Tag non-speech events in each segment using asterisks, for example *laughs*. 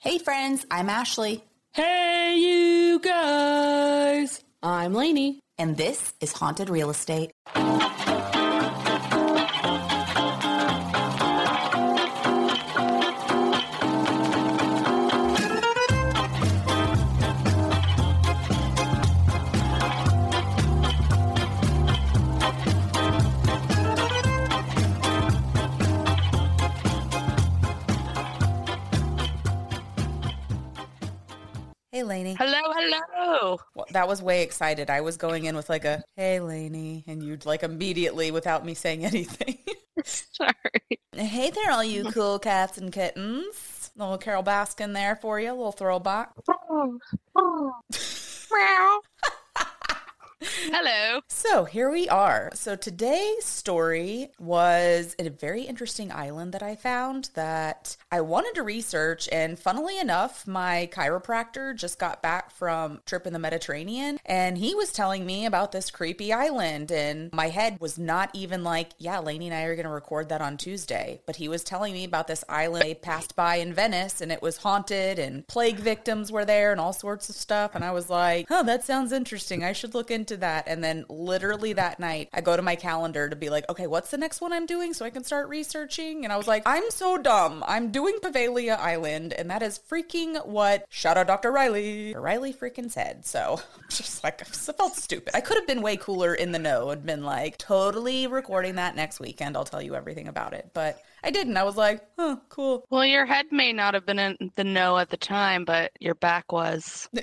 Hey, friends, I'm Ashley, Hey, you guys! I'm Lainey. and this is Haunted Real Estate. That was way excited. I was going in with like a, hey, Lainey, and you'd like immediately without me saying *laughs* anything. *laughs* Sorry. hey there, all you cool cats and kittens. Little Carole Baskin there for you, a little throwback. *laughs* Oh. Meow. Hello. So here we are. So today's story was a very interesting island that I found that I wanted to research. And funnily enough, my chiropractor just got back from trip in the Mediterranean and he was telling me about this creepy island. And my head was not even like, yeah, Lainey and I are going to record that on Tuesday. But he was telling me about this island they passed by in Venice and it was haunted and plague victims were there and all sorts of stuff. And I was like, oh, that sounds interesting. I should look into that. And then literally that night, I go to my calendar to be like, okay, what's the next one I'm doing so I can start researching? And I was like, I'm so dumb. I'm doing Poveglia Island. And that is freaking what, shout out Dr. Riley, Riley freaking said. So *laughs* just like, I felt stupid. I could have been way cooler in the know and been like, totally recording that next weekend. I'll tell you everything about it. But I didn't. I was like, huh, cool. Well, your head may not have been in the know at the time, but your back was. *laughs*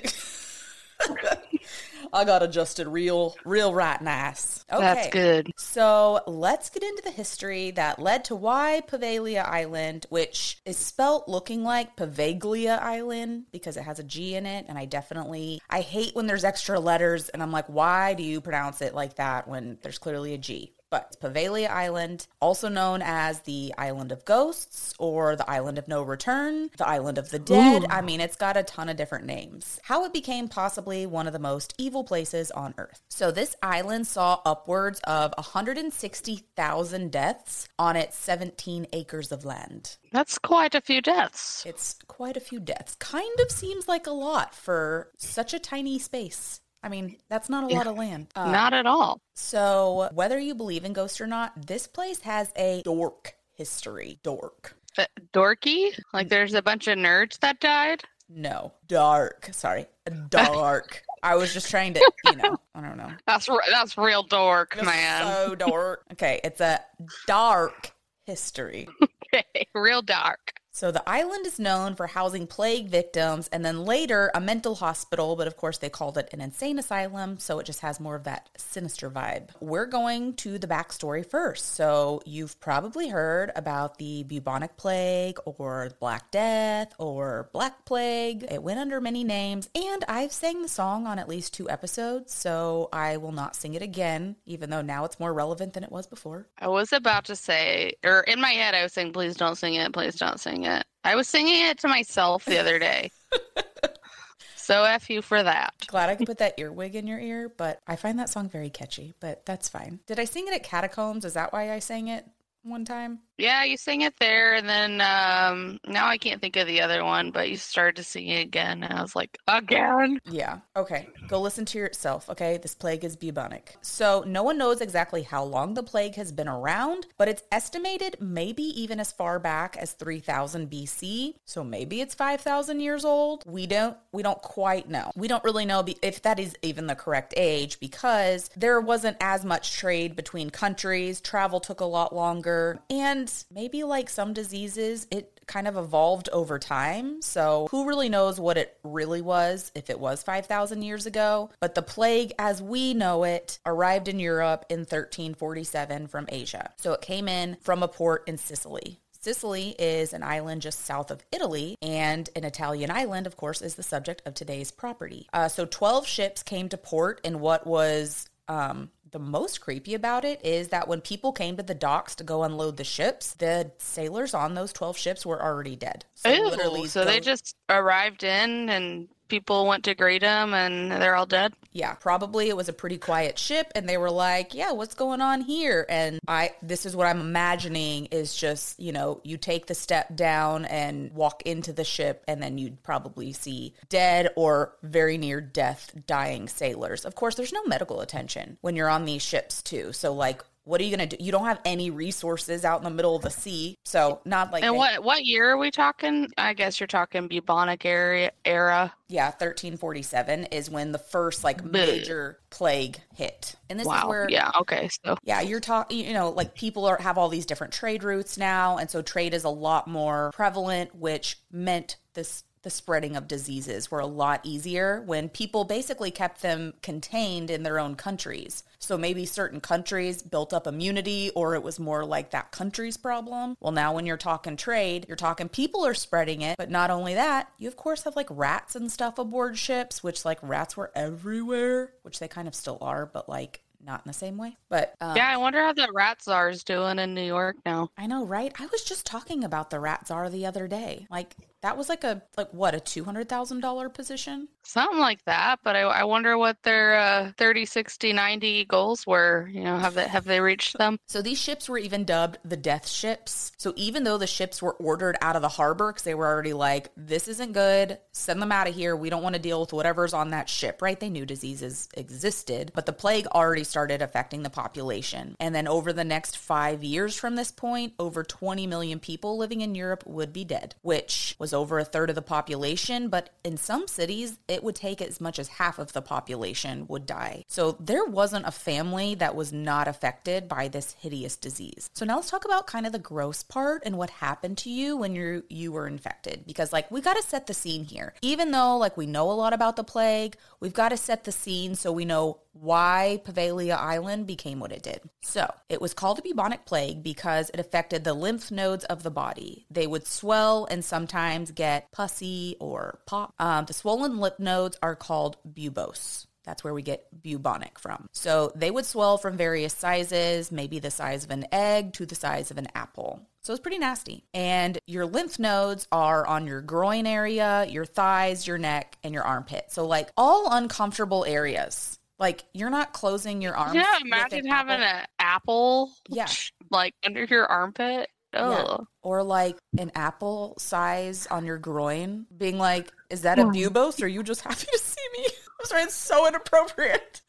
I got adjusted real, real right nice. Okay. That's good. So let's get into the history that led to why Poveglia Island, which is spelt looking like Poveglia Island because it has a G in it. And I definitely, I hate when there's extra letters and I'm like, why do you pronounce it like that when there's clearly a G? But it's Poveglia Island, also known as the Island of Ghosts or the Island of No Return, the Island of the Dead. I mean, it's got a ton of different names. How it became possibly one of the most evil places on Earth. So, this island saw upwards of 160,000 deaths on its 17 acres of land. That's quite a few deaths. It's quite a few deaths. Kind of seems like a lot for such a tiny space. I mean, that's not a lot of land. Uh, Not at all. so, whether you believe in ghosts or not, this place has a dork history. Dork. But dorky? Like there's a bunch of nerds that died? No, dark. Sorry, dark. I was just trying to, you know, *laughs* I don't know. That's that's real dork, man. So dark. *laughs* Okay, it's a dark history. Okay, real dark. So the island is known for housing plague victims and then later a mental hospital, but of course they called it an insane asylum, so it just has more of that sinister vibe. We're going to the backstory first. So you've probably heard about the bubonic plague or Black Death or Black Plague. It went under many names, and I've sang the song on at least two episodes, so I will not sing it again, even though now it's more relevant than it was before. I was about to say, or in my head, I was saying, please don't sing it, please don't sing it. I was singing it to myself the other day. *laughs* so F you for that. Glad I could put that earwig in your ear, but I find that song very catchy, but that's fine. Did I sing it at Catacombs? Is that why I sang it one time? Yeah, you sing it there, and then um, now I can't think of the other one, but you started to sing it again, and I was like, again? Yeah. Okay. Go listen to yourself. Okay. This plague is bubonic. So no one knows exactly how long the plague has been around, but it's estimated maybe even as far back as 3000 BC. So maybe it's 5000 years old. We don't we don't quite know. We don't really know if that is even the correct age because there wasn't as much trade between countries. Travel took a lot longer and maybe like some diseases it kind of evolved over time. So, who really knows what it really was if it was 5,000 years ago? But the plague, as we know it, arrived in Europe in 1347 from Asia. So, it came in from a port in Sicily. Sicily is an island just south of Italy, and an Italian island, of course, is the subject of today's property. Uh, so, 12 ships came to port in what was um, the most creepy about it is that when people came to the docks to go unload the ships, the sailors on those 12 ships were already dead. So Ooh, so they just arrived in and people went to greet them and they're all dead? Yeah, probably it was a pretty quiet ship and they were like, "Yeah, what's going on here?" And I this is what I'm imagining is just, you know, you take the step down and walk into the ship and then you'd probably see dead or very near death dying sailors. Of course, there's no medical attention when you're on these ships too. So like what are you going to do? You don't have any resources out in the middle of the sea. So not like And they- what what year are we talking? I guess you're talking bubonic era era. yeah, 1347 is when the first like Bleh. major plague hit. And this is where yeah. Okay. So Yeah, you're talking, you know, like people are have all these different trade routes now, and so trade is a lot more prevalent, which meant this the spreading of diseases were a lot easier when people basically kept them contained in their own countries. So maybe certain countries built up immunity or it was more like that country's problem. Well, now when you're talking trade, you're talking people are spreading it, but not only that, you of course have like rats and stuff aboard ships, which like rats were everywhere, which they kind of still are, but like not in the same way. But um, yeah, I wonder how the rat czar's doing in New York now. I know, right? I was just talking about the rat czar the other day. Like that was like a like what a two hundred thousand dollar position. Something like that, but I, I wonder what their uh, 30, 60, 90 goals were. You know, have they have they reached them? So these ships were even dubbed the death ships. So even though the ships were ordered out of the harbor because they were already like, this isn't good, send them out of here. We don't want to deal with whatever's on that ship, right? They knew diseases existed, but the plague already started affecting the population. And then over the next five years from this point, over 20 million people living in Europe would be dead, which was over a third of the population. But in some cities, it would take as much as half of the population would die. So there wasn't a family that was not affected by this hideous disease. So now let's talk about kind of the gross part and what happened to you when you you were infected because like we got to set the scene here. Even though like we know a lot about the plague, we've got to set the scene so we know why Poveglia Island became what it did. So, it was called a bubonic plague because it affected the lymph nodes of the body. They would swell and sometimes get pussy or pop. Um, the swollen lymph nodes are called buboes. That's where we get bubonic from. So they would swell from various sizes, maybe the size of an egg to the size of an apple. So it's pretty nasty. And your lymph nodes are on your groin area, your thighs, your neck, and your armpit. So, like all uncomfortable areas. Like you're not closing your arms. Yeah, imagine an having apple. an apple, Yeah. *laughs* like under your armpit. Oh, or like an apple size on your groin, being like, "Is that a bubos? Or are you just *laughs* happy to see me?" *laughs* I'm sorry, it's so inappropriate,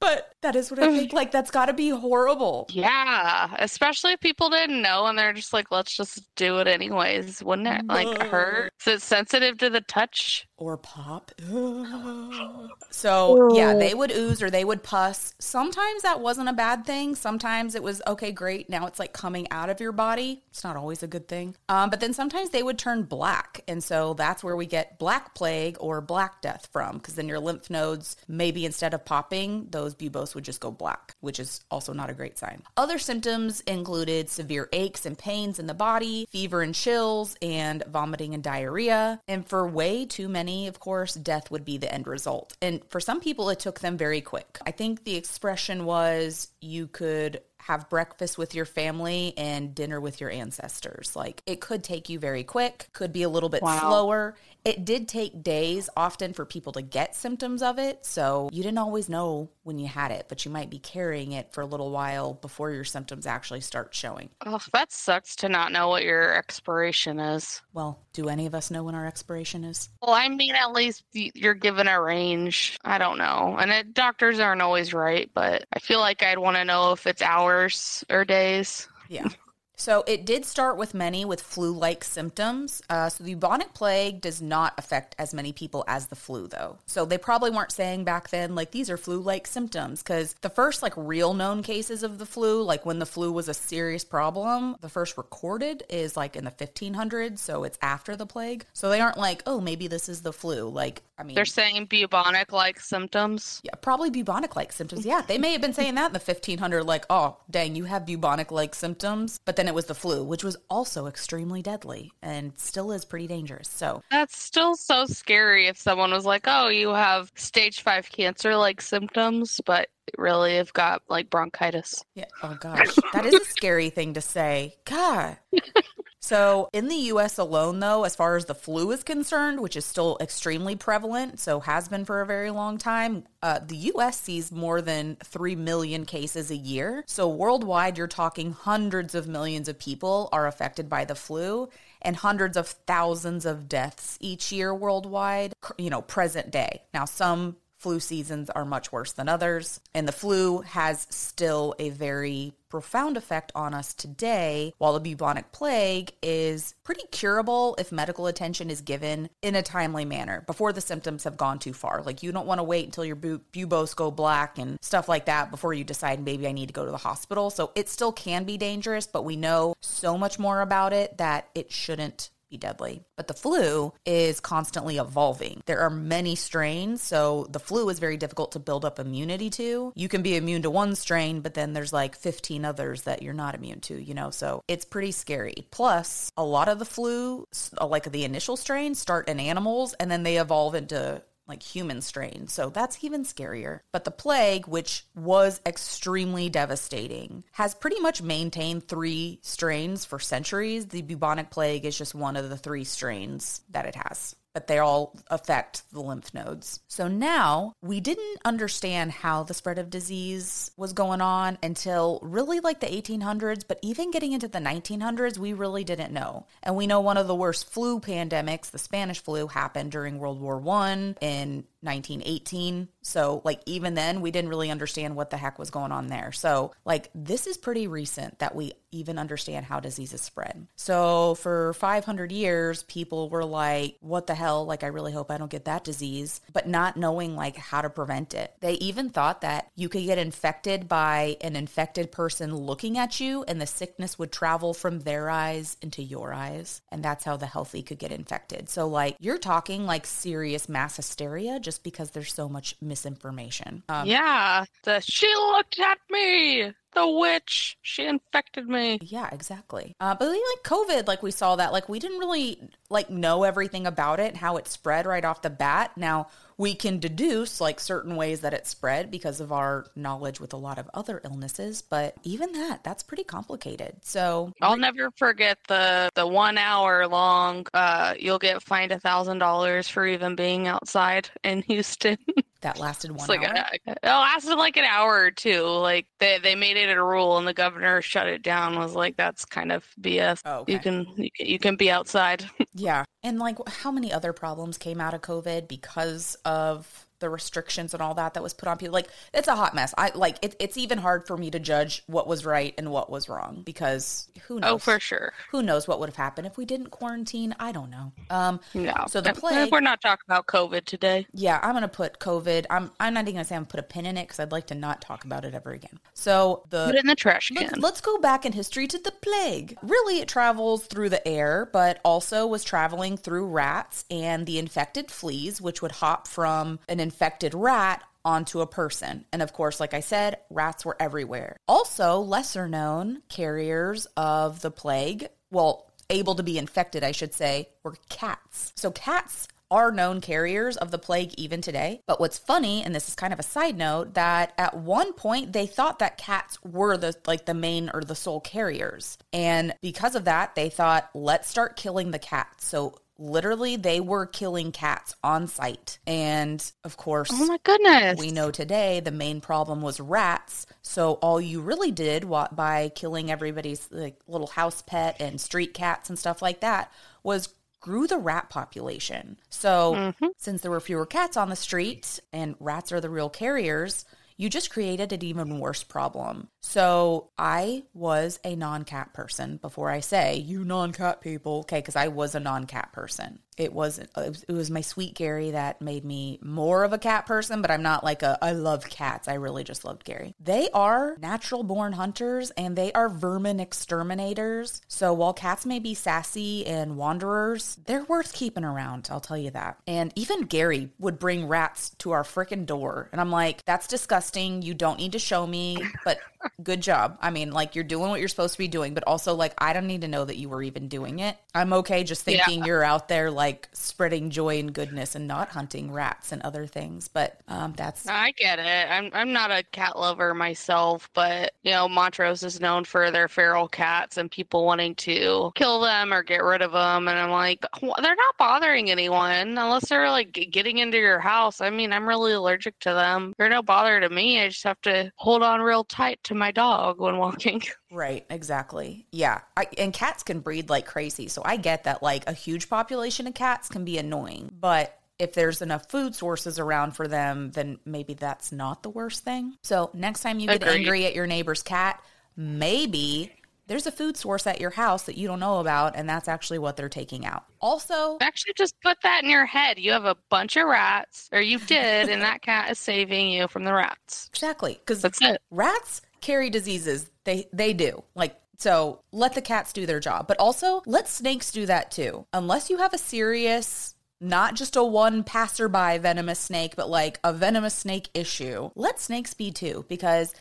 but that is what I think. *sighs* Like that's got to be horrible. yeah. Especially if people didn't know and they're just like, let's just do it anyways. Wouldn't it like hurt? Is it sensitive to the touch? Or pop. *sighs* so, yeah, they would ooze or they would pus. Sometimes that wasn't a bad thing. Sometimes it was okay, great. Now it's like coming out of your body. It's not always a good thing. Um, but then sometimes they would turn black. And so that's where we get black plague or black death from because then your lymph nodes, maybe instead of popping, those buboes would just go black, which is also not a great sign. Other symptoms included severe aches and pains in the body, fever and chills, and vomiting and diarrhea. And for way too many, of course, death would be the end result. And for some people, it took them very quick. I think the expression was you could have breakfast with your family and dinner with your ancestors. Like it could take you very quick, could be a little bit Wow. slower. It did take days often for people to get symptoms of it. So you didn't always know when you had it, but you might be carrying it for a little while before your symptoms actually start showing. Oh, that sucks to not know what your expiration is. Well, do any of us know when our expiration is? Well, I mean, at least you're given a range. I don't know. And it, doctors aren't always right, but I feel like I'd want to know if it's hours or er, days. Yeah. So it did start with many with flu-like symptoms. Uh, so the bubonic plague does not affect as many people as the flu, though. So they probably weren't saying back then like these are flu-like symptoms because the first like real known cases of the flu, like when the flu was a serious problem, the first recorded is like in the 1500s. So it's after the plague. So they aren't like oh maybe this is the flu. Like I mean They're saying bubonic like symptoms. yeah, probably bubonic like symptoms. Yeah, they may have been saying that in the 1500, like, oh, dang, you have bubonic like symptoms. But then it was the flu, which was also extremely deadly and still is pretty dangerous. So, That's still so scary if someone was like, oh, you have stage five cancer like symptoms, but really have got like bronchitis. yeah, oh gosh, that is a scary thing to say. God. So, in the US alone, though, as far as the flu is concerned, which is still extremely prevalent, so has been for a very long time, uh, the US sees more than 3 million cases a year. So, worldwide, you're talking hundreds of millions of people are affected by the flu and hundreds of thousands of deaths each year worldwide, you know, present day. Now, some flu seasons are much worse than others, and the flu has still a very profound effect on us today, while the bubonic plague is pretty curable if medical attention is given in a timely manner before the symptoms have gone too far. Like you don't want to wait until your bu- buboes go black and stuff like that before you decide maybe I need to go to the hospital. So it still can be dangerous, but we know so much more about it that it shouldn't be deadly. But the flu is constantly evolving. There are many strains, so the flu is very difficult to build up immunity to. You can be immune to one strain, but then there's like 15 others that you're not immune to, you know? So it's pretty scary. Plus, a lot of the flu, like the initial strains, start in animals and then they evolve into like human strain. So that's even scarier. But the plague, which was extremely devastating, has pretty much maintained three strains for centuries. The bubonic plague is just one of the three strains that it has but they all affect the lymph nodes. So now we didn't understand how the spread of disease was going on until really like the 1800s, but even getting into the 1900s, we really didn't know. And we know one of the worst flu pandemics, the Spanish flu, happened during World War One in 1918. So, like, even then, we didn't really understand what the heck was going on there. So, like, this is pretty recent that we even understand how diseases spread. So, for 500 years, people were like, what the hell? Like, I really hope I don't get that disease, but not knowing, like, how to prevent it. They even thought that you could get infected by an infected person looking at you, and the sickness would travel from their eyes into your eyes. And that's how the healthy could get infected. So, like, you're talking like serious mass hysteria just because there's so much misinformation. Um, yeah, the she looked at me the witch. She infected me. Yeah, exactly. Uh, but like COVID, like we saw that, like we didn't really like know everything about it, and how it spread right off the bat. Now we can deduce like certain ways that it spread because of our knowledge with a lot of other illnesses but even that that's pretty complicated. So i'll never forget the the one hour long uh you'll get fined a thousand dollars for even being outside in houston *laughs* that lasted one like hour. A, it lasted like an hour or two. Like they they made it a rule, and the governor shut it down. Was like that's kind of BS. Oh, okay. You can you can be outside. *laughs* yeah, and like how many other problems came out of COVID because of the restrictions and all that that was put on people. Like it's a hot mess. I like it, it's even hard for me to judge what was right and what was wrong because who oh, knows? oh for sure. Who knows what would have happened if we didn't quarantine? I don't know. Um no. so the plague we're not talking about covid today? Yeah i'm gonna put covid. I'm i'm not even gonna say i'm gonna put a pin in it because i'd like to not talk about it ever again. So the put it in the trash can. let's, let's go back in history to the plague. Really it travels through the air but also was traveling through rats and the infected fleas which would hop from an infected rat onto a person. And of course, like I said, rats were everywhere. Also, lesser known carriers of the plague, well, able to be infected, I should say, were cats. So cats are known carriers of the plague even today. But what's funny, and this is kind of a side note, that at one point they thought that cats were the like the main or the sole carriers. And because of that, they thought, let's start killing the cats. So literally they were killing cats on site and of course oh my goodness we know today the main problem was rats so all you really did by killing everybody's like little house pet and street cats and stuff like that was grew the rat population so mm-hmm. since there were fewer cats on the street and rats are the real carriers you just created an even worse problem. So I was a non cat person before I say you non cat people. Okay, because I was a non cat person it wasn't it was my sweet Gary that made me more of a cat person, but I'm not like a I love cats. I really just loved Gary. They are natural born hunters and they are vermin exterminators. So while cats may be sassy and wanderers, they're worth keeping around, I'll tell you that. And even Gary would bring rats to our freaking door. And I'm like, that's disgusting. You don't need to show me, but good job. I mean, like you're doing what you're supposed to be doing, but also like I don't need to know that you were even doing it. I'm okay just thinking yeah. you're out there like spreading joy and goodness and not hunting rats and other things. But um, that's I get it. I'm I'm not a cat lover myself, but you know Montrose is known for their feral cats and people wanting to kill them or get rid of them, and I'm like they're not bothering anyone unless they're like getting into your house. I mean, I'm really allergic to them. They're no bother to me. I just have to hold on real tight to my dog when walking. *laughs* Right, exactly. Yeah. I, and cats can breed like crazy. So I get that like a huge population of cats can be annoying, but if there's enough food sources around for them, then maybe that's not the worst thing. So next time you get Agreed. angry at your neighbor's cat, maybe there's a food source at your house that you don't know about, and that's actually what they're taking out. Also, actually, just put that in your head. You have a bunch of rats, or you did, and that cat is saving you from the rats. Exactly, because that's it. Rats carry diseases. They they do. Like so, let the cats do their job, but also let snakes do that too. Unless you have a serious not just a one passerby venomous snake, but like a venomous snake issue. Let snakes be too, because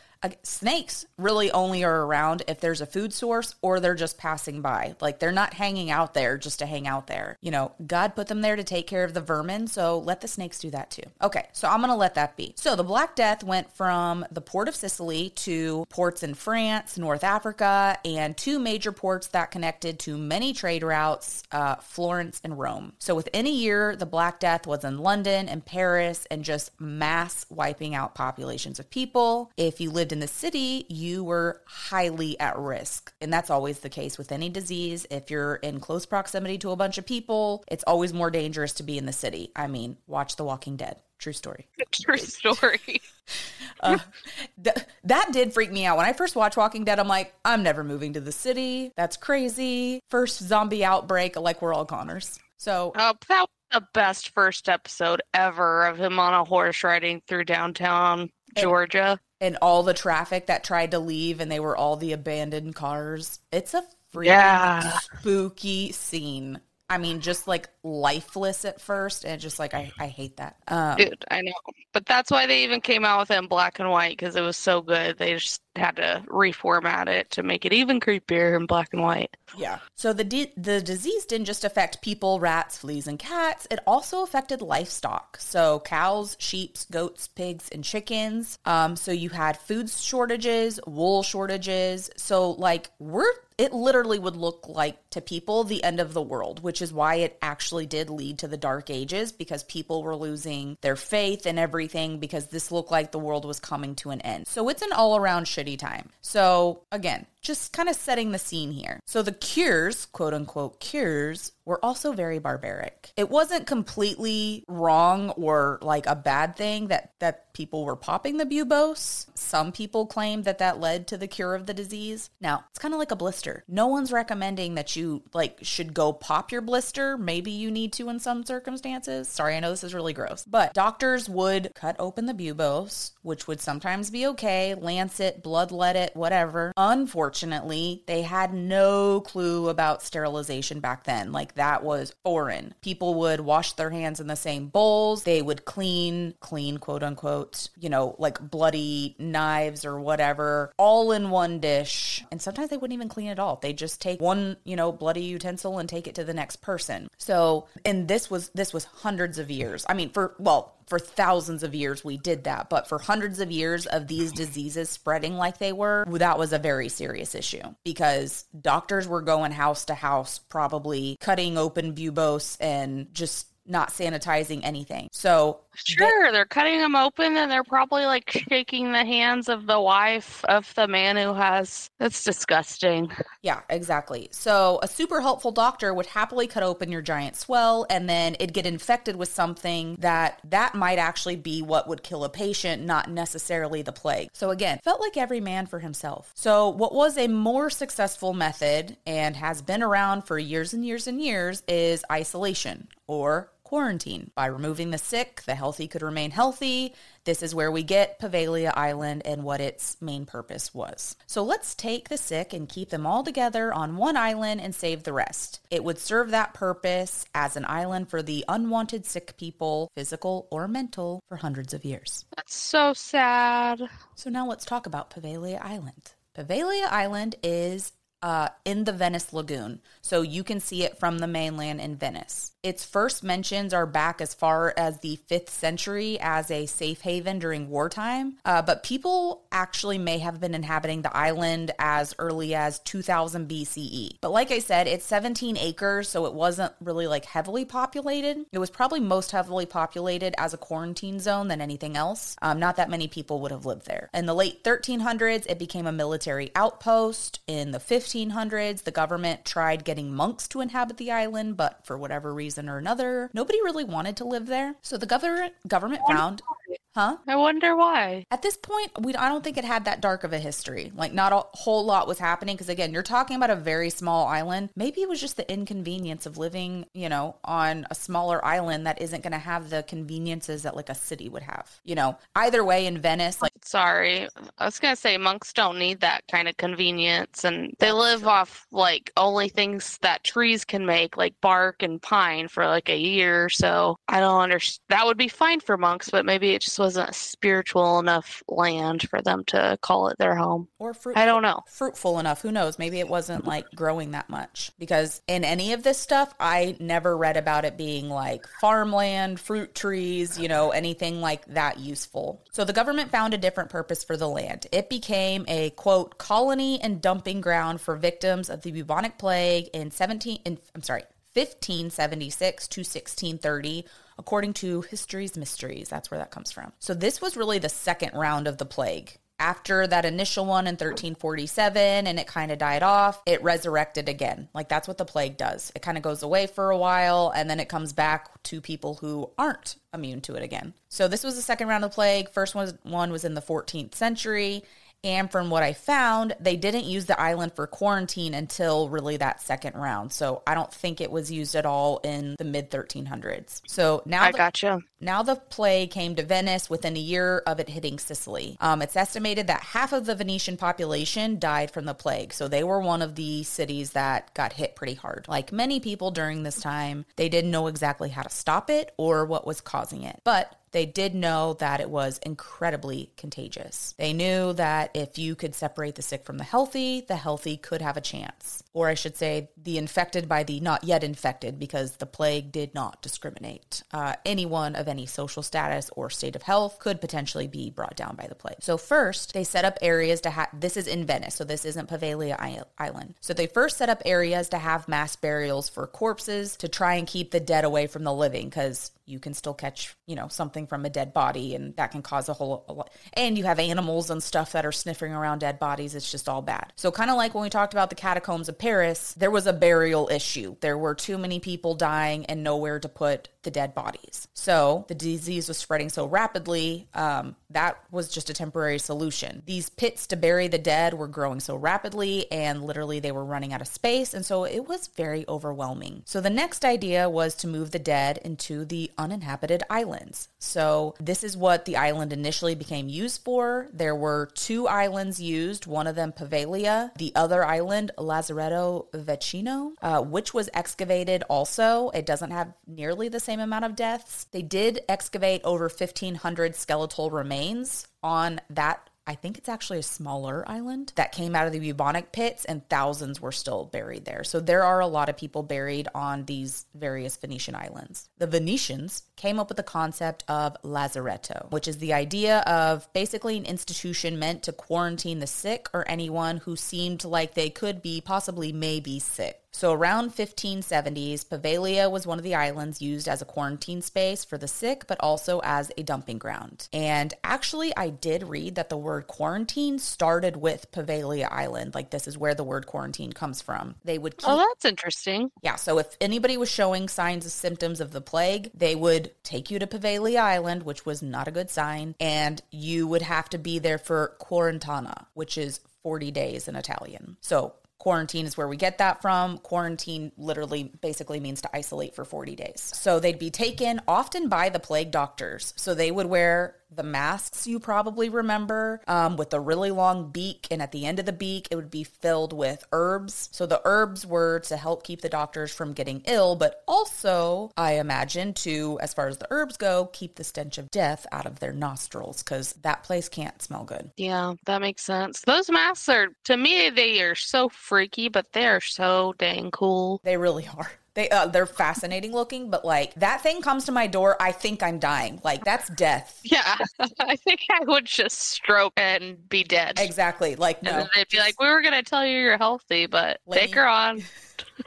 snakes really only are around if there's a food source or they're just passing by. Like they're not hanging out there just to hang out there. You know, God put them there to take care of the vermin, so let the snakes do that too. Okay, so I'm going to let that be. So the Black Death went from the port of Sicily to ports in France, North Africa, and two major ports that connected to many trade routes, uh, Florence and Rome. So within a year, the Black Death was in London and Paris and just mass wiping out populations of people. If you lived in the city, you were highly at risk. And that's always the case with any disease. If you're in close proximity to a bunch of people, it's always more dangerous to be in the city. I mean, watch The Walking Dead. True story. *laughs* True story. uh, th- that did freak me out. When I first watched Walking Dead, I'm like, I'm never moving to the city. That's crazy. First zombie outbreak, like we're all Connors. So, uh, that was the best first episode ever of him on a horse riding through downtown Georgia and all the traffic that tried to leave and they were all the abandoned cars. It's a freaking yeah. spooky scene. I mean, just like lifeless at first, and just like I, I hate that. Um, Dude, I know, but that's why they even came out with it in black and white because it was so good. They just had to reformat it to make it even creepier in black and white. Yeah. So the di- the disease didn't just affect people, rats, fleas, and cats. It also affected livestock. So cows, sheep, goats, pigs, and chickens. Um, so you had food shortages, wool shortages. So like we're it literally would look like to people the end of the world, which is why it actually did lead to the dark ages because people were losing their faith and everything because this looked like the world was coming to an end. So it's an all around time. So again, just kind of setting the scene here. So the cures, quote unquote cures, were also very barbaric. It wasn't completely wrong or like a bad thing that that people were popping the buboes. Some people claim that that led to the cure of the disease. Now, it's kind of like a blister. No one's recommending that you like should go pop your blister. Maybe you need to in some circumstances. Sorry, I know this is really gross. But doctors would cut open the buboes, which would sometimes be okay, lance it, bloodlet it, whatever. Unfortunately, they had no clue about sterilization back then. Like that was foreign. People would wash their hands in the same bowls. They would clean, clean, quote unquote, you know, like bloody knives or whatever, all in one dish. And sometimes they wouldn't even clean it all. They just take one, you know, bloody utensil and take it to the next person. So, and this was this was hundreds of years. I mean, for well, for thousands of years we did that but for hundreds of years of these diseases spreading like they were that was a very serious issue because doctors were going house to house probably cutting open buboes and just not sanitizing anything. So sure, they- they're cutting them open and they're probably like shaking the hands of the wife of the man who has. That's disgusting. Yeah, exactly. So a super helpful doctor would happily cut open your giant swell and then it'd get infected with something that that might actually be what would kill a patient, not necessarily the plague. So again, felt like every man for himself. So what was a more successful method and has been around for years and years and years is isolation or quarantine. By removing the sick, the healthy could remain healthy. This is where we get Poveglia Island and what its main purpose was. So let's take the sick and keep them all together on one island and save the rest. It would serve that purpose as an island for the unwanted sick people, physical or mental, for hundreds of years. That's so sad. So now let's talk about Poveglia Island. Poveglia Island is uh, in the Venice Lagoon, so you can see it from the mainland in Venice. Its first mentions are back as far as the 5th century as a safe haven during wartime, uh, but people actually may have been inhabiting the island as early as 2000 BCE. But like I said, it's 17 acres, so it wasn't really like heavily populated. It was probably most heavily populated as a quarantine zone than anything else. Um, not that many people would have lived there. In the late 1300s, it became a military outpost. In the 1500s, the government tried getting monks to inhabit the island, but for whatever reason, reason or another, nobody really wanted to live there. So the government government found Huh? I wonder why. At this point, we I don't think it had that dark of a history. Like not a whole lot was happening because again, you're talking about a very small island. Maybe it was just the inconvenience of living, you know, on a smaller island that isn't going to have the conveniences that like a city would have. You know, either way in Venice, like sorry, I was going to say monks don't need that kind of convenience and they live true. off like only things that trees can make, like bark and pine for like a year. So I don't understand. That would be fine for monks, but maybe it just wasn't spiritual enough land for them to call it their home. Or fruitful, I don't know. Fruitful enough. Who knows? Maybe it wasn't like growing that much. Because in any of this stuff, I never read about it being like farmland, fruit trees, you know, anything like that useful. So the government found a different purpose for the land. It became a quote colony and dumping ground for victims of the bubonic plague in 17 in, I'm sorry, 1576 to 1630 according to History's Mysteries. That's where that comes from. So this was really the second round of the plague. After that initial one in 1347 and it kind of died off, it resurrected again. Like that's what the plague does. It kind of goes away for a while and then it comes back to people who aren't immune to it again. So this was the second round of plague. First one one was in the 14th century and from what I found, they didn't use the island for quarantine until really that second round. So I don't think it was used at all in the mid 1300s. So now I the, gotcha. Now the plague came to Venice within a year of it hitting Sicily. Um, it's estimated that half of the Venetian population died from the plague. So they were one of the cities that got hit pretty hard. Like many people during this time, they didn't know exactly how to stop it or what was causing it. But they did know that it was incredibly contagious. They knew that if you could separate the sick from the healthy, the healthy could have a chance. Or I should say, the infected by the not yet infected, because the plague did not discriminate. Uh, anyone of any social status or state of health could potentially be brought down by the plague. So, first, they set up areas to have this is in Venice, so this isn't Poveglia Island. So, they first set up areas to have mass burials for corpses to try and keep the dead away from the living, because you can still catch, you know, something from a dead body and that can cause a whole a lot. And you have animals and stuff that are sniffing around dead bodies. It's just all bad. So kind of like when we talked about the catacombs of Paris, there was a burial issue. There were too many people dying and nowhere to put the dead bodies. So the disease was spreading so rapidly, um, that was just a temporary solution. These pits to bury the dead were growing so rapidly and literally they were running out of space. And so it was very overwhelming. So the next idea was to move the dead into the uninhabited islands. So this is what the island initially became used for. There were two islands used, one of them Poveglia, the other island Lazaretto Vecchino, uh, which was excavated also. It doesn't have nearly the same amount of deaths. They did excavate over 1,500 skeletal remains on that I think it's actually a smaller island that came out of the bubonic pits, and thousands were still buried there. So there are a lot of people buried on these various Venetian islands. The Venetians came up with the concept of lazaretto, which is the idea of basically an institution meant to quarantine the sick or anyone who seemed like they could be possibly maybe sick. So around 1570s, Poveglia was one of the islands used as a quarantine space for the sick, but also as a dumping ground. And actually, I did read that the word quarantine started with Poveglia Island. Like this is where the word quarantine comes from. They would oh, keep, Oh, that's interesting. Yeah, so if anybody was showing signs of symptoms of the plague, they would take you to Poveglia Island, which was not a good sign, and you would have to be there for quarantana, which is 40 days in Italian. So Quarantine is where we get that from. Quarantine literally basically means to isolate for 40 days. So they'd be taken often by the plague doctors. So they would wear the masks you probably remember um, with the really long beak. And at the end of the beak, it would be filled with herbs. So the herbs were to help keep the doctors from getting ill, but also, I imagine, to, as far as the herbs go, keep the stench of death out of their nostrils because that place can't smell good. Yeah, that makes sense. Those masks are, to me, they are so freaky, but they are so dang cool. They really are. They uh, they're fascinating looking, but like that thing comes to my door, I think I'm dying. Like that's death. Yeah, *laughs* I think I would just stroke and be dead. Exactly. Like no, and they'd be like, "We were gonna tell you you're healthy, but take her on." *laughs*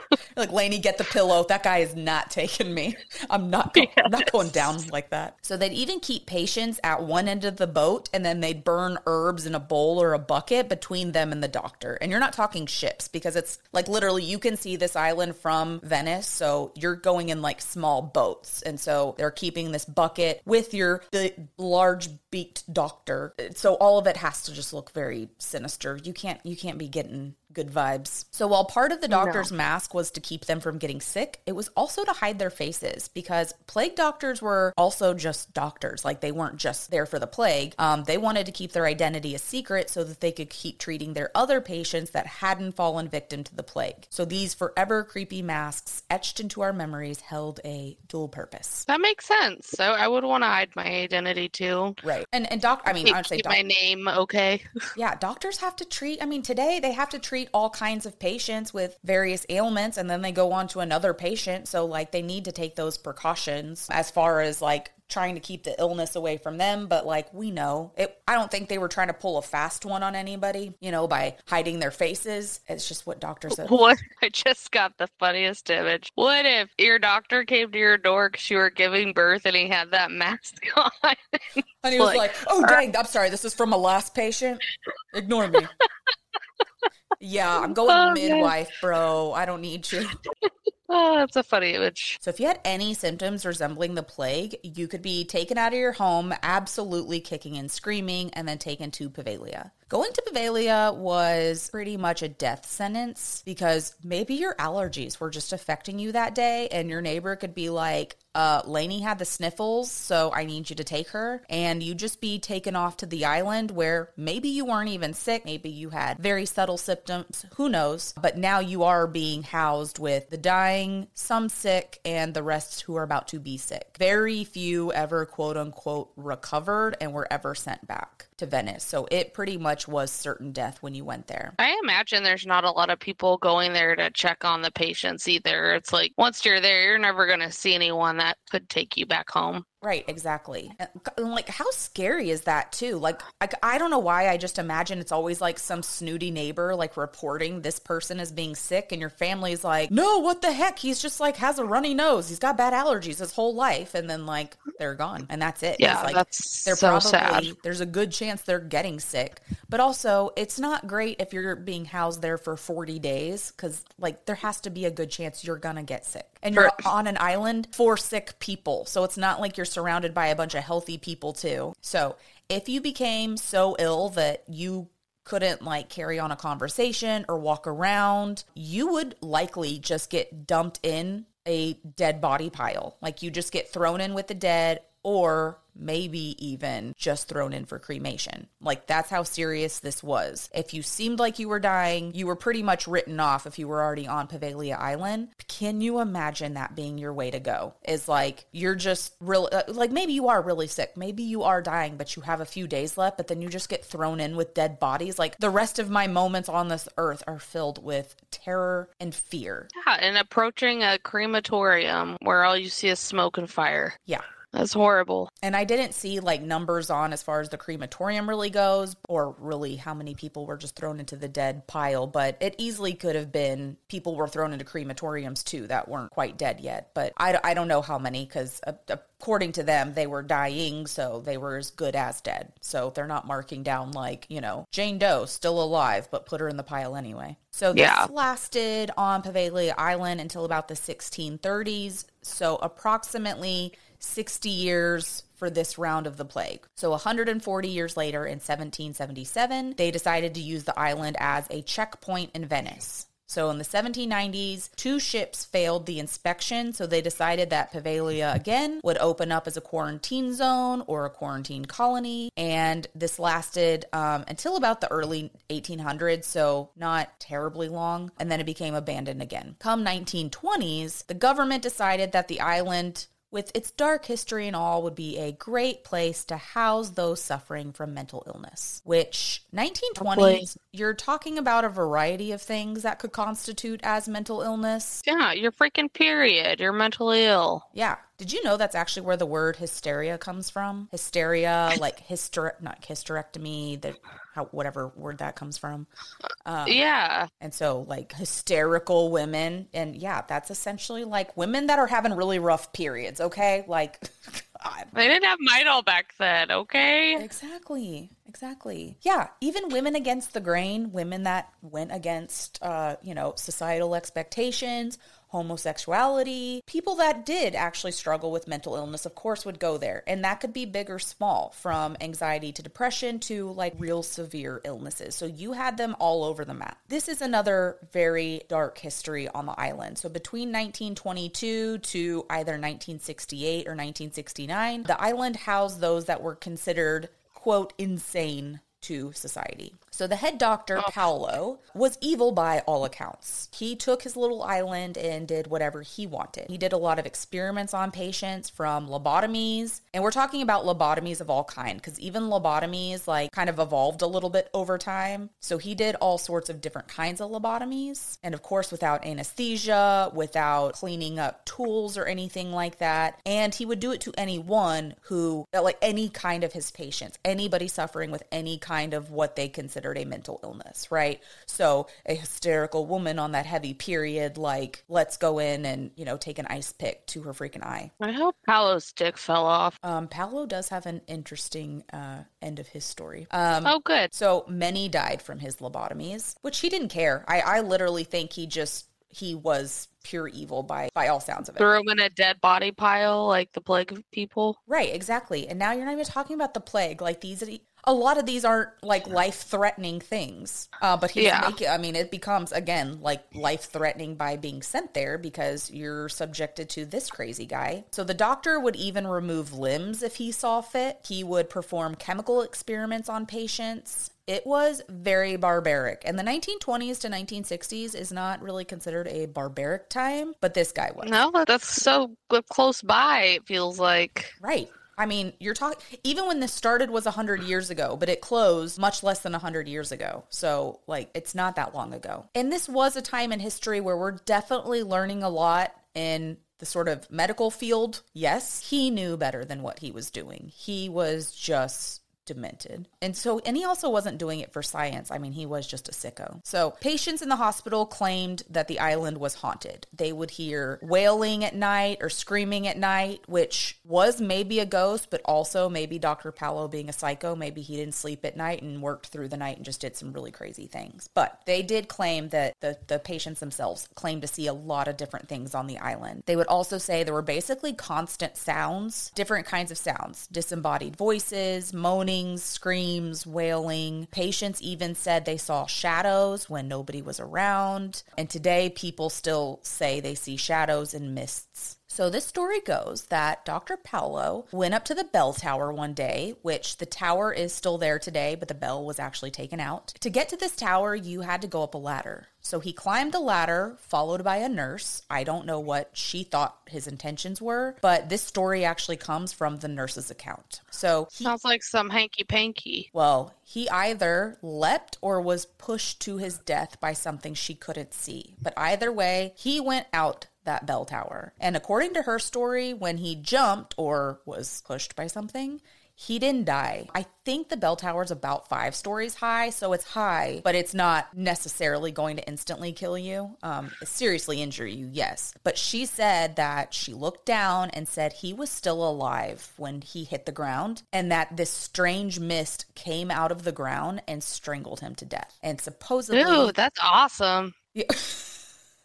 *laughs* like Lainey, get the pillow. That guy is not taking me. I'm not go- *laughs* yes. not going down like that. So they'd even keep patients at one end of the boat, and then they'd burn herbs in a bowl or a bucket between them and the doctor. And you're not talking ships because it's like literally you can see this island from Venice, so you're going in like small boats, and so they're keeping this bucket with your the large beaked doctor. So all of it has to just look very sinister. You can't you can't be getting good vibes. So while part of the doctor's no. mask was to keep them from getting sick, it was also to hide their faces because plague doctors were also just doctors. Like they weren't just there for the plague. Um, they wanted to keep their identity a secret so that they could keep treating their other patients that hadn't fallen victim to the plague. So these forever creepy masks etched into our memories held a dual purpose. That makes sense. So I would want to hide my identity too. Right. And and doc I mean keep, I would say keep doc- my name okay. *laughs* yeah, doctors have to treat I mean today they have to treat treat all kinds of patients with various ailments and then they go on to another patient. So, like, they need to take those precautions as far as like trying to keep the illness away from them. But like we know it i don't think they were trying to pull a fast one on anybody you know by hiding their faces. It's just what doctors said. What? *laughs* I just got the funniest image. What if your doctor came to your door because you were giving birth and he had that mask *laughs* on? And he was like, like oh dang i'm sorry this is from a last patient? Ignore me *laughs* yeah, I'm *laughs* oh, going oh, midwife, man. bro. I don't need you. *laughs* Oh, that's a funny image. So, if you had any symptoms resembling the plague, you could be taken out of your home, absolutely kicking and screaming, and then taken to Poveglia. Going to Poveglia was pretty much a death sentence because maybe your allergies were just affecting you that day, and your neighbor could be like, uh, Lainey had the sniffles, so I need you to take her. And you just be taken off to the island where maybe you weren't even sick, maybe you had very subtle symptoms, who knows? But now you are being housed with the dying, some sick, and the rest who are about to be sick. Very few ever quote unquote recovered and were ever sent back to Venice. So it pretty much was certain death when you went there. I imagine there's not a lot of people going there to check on the patients either. It's like once you're there, you're never going to see anyone that could take you back home. Right, exactly. Uh, like, how scary is that too? Like, I, I don't know why I just imagine it's always like some snooty neighbor like reporting this person as being sick, and your family's like, no, what the heck? He's just like has a runny nose. He's got bad allergies his whole life, and then like they're gone, and that's it. Yeah, like, that's they're so probably sad. there's a good chance they're getting sick, but also it's not great if you're being housed there for 40 days because like there has to be a good chance you're gonna get sick, and you're on an island for sick people, so it's not like you're surrounded by a bunch of healthy people too. So if you became so ill that you couldn't like carry on a conversation or walk around, you would likely just get dumped in a dead body pile. Like you just get thrown in with the dead or maybe even just thrown in for cremation. Like that's how serious this was. If you seemed like you were dying, you were pretty much written off if you were already on Poveglia Island. Can you imagine that being your way to go? Is like you're just really uh, like maybe you are really sick, maybe you are dying, but you have a few days left, but then you just get thrown in with dead bodies. Like the rest of my moments on this earth are filled with terror and fear. Yeah, and approaching a crematorium where all you see is smoke and fire. Yeah. That's horrible. And I didn't see like numbers on as far as the crematorium really goes, or really how many people were just thrown into the dead pile. But it easily could have been people were thrown into crematoriums too that weren't quite dead yet. But I, I don't know how many because uh, according to them, they were dying, so they were as good as dead. So they're not marking down like, you know, Jane Doe still alive, but put her in the pile anyway. So this yeah. lasted on Poveglia Island until about the 1630s. So approximately 60 years for this round of the plague. So 140 years later in 1777, they decided to use the island as a checkpoint in Venice. So in the 1790s, two ships failed the inspection, so they decided that Poveglia again would open up as a quarantine zone or a quarantine colony, and this lasted um, until about the early 1800s, so not terribly long, and then it became abandoned again. Come 1920s, the government decided that the island with its dark history and all, would be a great place to house those suffering from mental illness. Which 1920s, you're talking about a variety of things that could constitute as mental illness. Yeah, your freaking period. You're mentally ill. Yeah. Did you know that's actually where the word hysteria comes from? Hysteria, like hyster, not hysterectomy, the how whatever word that comes from. Um, yeah. And so, like hysterical women, and yeah, that's essentially like women that are having really rough periods. Okay, like *laughs* God. they didn't have Midol back then. Okay. Exactly. Exactly. Yeah. Even women against the grain, women that went against, uh, you know, societal expectations homosexuality. People that did actually struggle with mental illness, of course, would go there. And that could be big or small, from anxiety to depression to like real severe illnesses. So you had them all over the map. This is another very dark history on the island. So between 1922 to either 1968 or 1969, the island housed those that were considered, quote, insane to society. So the head doctor, oh. Paolo, was evil by all accounts. He took his little island and did whatever he wanted. He did a lot of experiments on patients from lobotomies, and we're talking about lobotomies of all kind because even lobotomies like kind of evolved a little bit over time. So he did all sorts of different kinds of lobotomies, and of course without anesthesia, without cleaning up tools or anything like that. And he would do it to anyone who like any kind of his patients, anybody suffering with any kind of what they consider considered a mental illness, right? So a hysterical woman on that heavy period, like, let's go in and, you know, take an ice pick to her freaking eye. I hope Paolo's dick fell off. Um, Paolo does have an interesting uh, end of his story. Um, oh, good. So many died from his lobotomies, which he didn't care. I, I literally think he just he was pure evil by by all sounds of it. Threw him in a dead body pile like the plague of people. Right, exactly. And now you're not even talking about the plague. Like these a lot of these aren't like life threatening things. Uh, but he's yeah. making, I mean, it becomes again like life threatening by being sent there because you're subjected to this crazy guy. So the doctor would even remove limbs if he saw fit. He would perform chemical experiments on patients. It was very barbaric. And the 1920s to 1960s is not really considered a barbaric time, but this guy was. No, that's so close by, it feels like. Right. I mean, you're talking even when this started was 100 years ago, but it closed much less than 100 years ago. So, like it's not that long ago. And this was a time in history where we're definitely learning a lot in the sort of medical field. Yes, he knew better than what he was doing. He was just demented. And so, and he also wasn't doing it for science. I mean, he was just a sicko. So, patients in the hospital claimed that the island was haunted. They would hear wailing at night or screaming at night, which was maybe a ghost, but also maybe Dr. Paolo being a psycho. Maybe he didn't sleep at night and worked through the night and just did some really crazy things. But they did claim that the, the patients themselves claimed to see a lot of different things on the island. They would also say there were basically constant sounds, different kinds of sounds, disembodied voices, moaning screams, wailing. Patients even said they saw shadows when nobody was around. And today, people still say they see shadows and mists. So this story goes that Dr. Paolo went up to the bell tower one day, which the tower is still there today, but the bell was actually taken out. To get to this tower, you had to go up a ladder. So he climbed the ladder, followed by a nurse. I don't know what she thought his intentions were, but this story actually comes from the nurse's account. So he, sounds like some hanky panky. Well, he either leapt or was pushed to his death by something she couldn't see. But either way, he went out that bell tower. And according to her story, when he jumped or was pushed by something, he didn't die. I think the bell tower is about five stories high, so it's high, but it's not necessarily going to instantly kill you. Um, seriously injure you, yes. But she said that she looked down and said he was still alive when he hit the ground, and that this strange mist came out of the ground and strangled him to death. And supposedly, Ooh, that's awesome. Yeah. *laughs*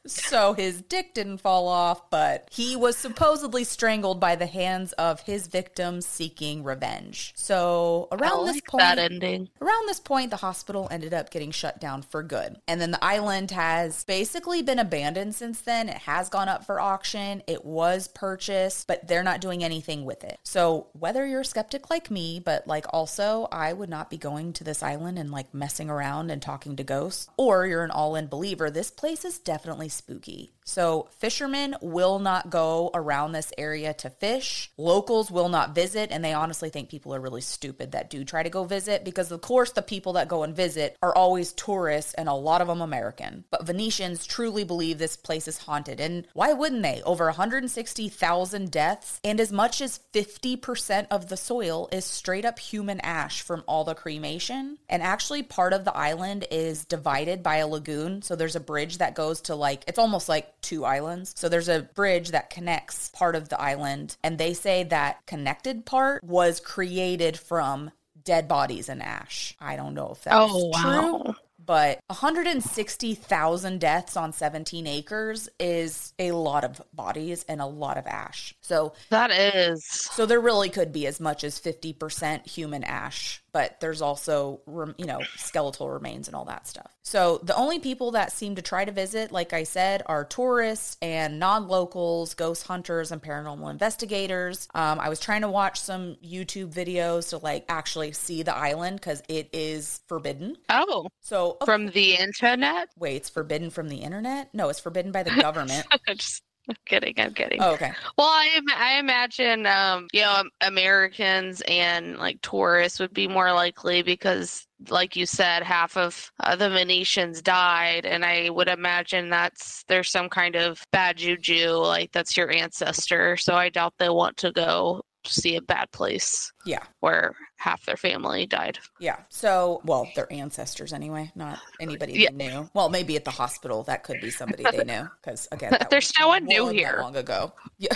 so his dick didn't fall off, but he was supposedly strangled by the hands of his victims seeking revenge. So around I this point. Around this point, the hospital ended up getting shut down for good. And then the island has basically been abandoned since then. It has gone up for auction. It was purchased, but they're not doing anything with it. So whether you're a skeptic like me, but like also, I would not be going to this island and like messing around and talking to ghosts, or you're an all in believer, this place is definitely spooky. So fishermen will not go around this area to fish. Locals will not visit, and they honestly think people are really stupid that do try to go visit because, of course, the people that go and visit are always tourists and a lot of them American. But Venetians truly believe this place is haunted, and why wouldn't they? Over 160,000 deaths, and as much as 50% of the soil is straight up human ash from all the cremation. And actually, part of the island is divided by a lagoon. So there's a bridge that goes to like, it's almost like two islands. So there's a bridge that connects part of the island. And they say that connected part was created from dead bodies and ash. I don't know if that's Oh, wow. true. But 160,000 deaths on 17 acres is a lot of bodies and a lot of ash. So That is. so there really could be as much as 50% human ash, but there's also, you know, skeletal remains and all that stuff. So the only people that seem to try to visit, like I said, are tourists and non-locals, ghost hunters and paranormal investigators. Um, I was trying to watch some YouTube videos to like actually see the island because it is forbidden. Oh, So from the internet? wait, it's forbidden from the internet? No, it's forbidden by the *laughs* government. *laughs* Just I'm kidding. I'm kidding. oh, okay. Well, I I imagine um, you know Americans and like tourists would be more likely because, like you said, half of uh, the Venetians died, and I would imagine that's there's some kind of bad juju, like that's your ancestor. So I doubt they want to go see a bad place Yeah. where half their family died. Yeah. So, well, their ancestors anyway, not anybody Yeah. they knew. Well, maybe at the hospital that could be somebody they knew because again, There's no one new here. long ago. *laughs* Yeah.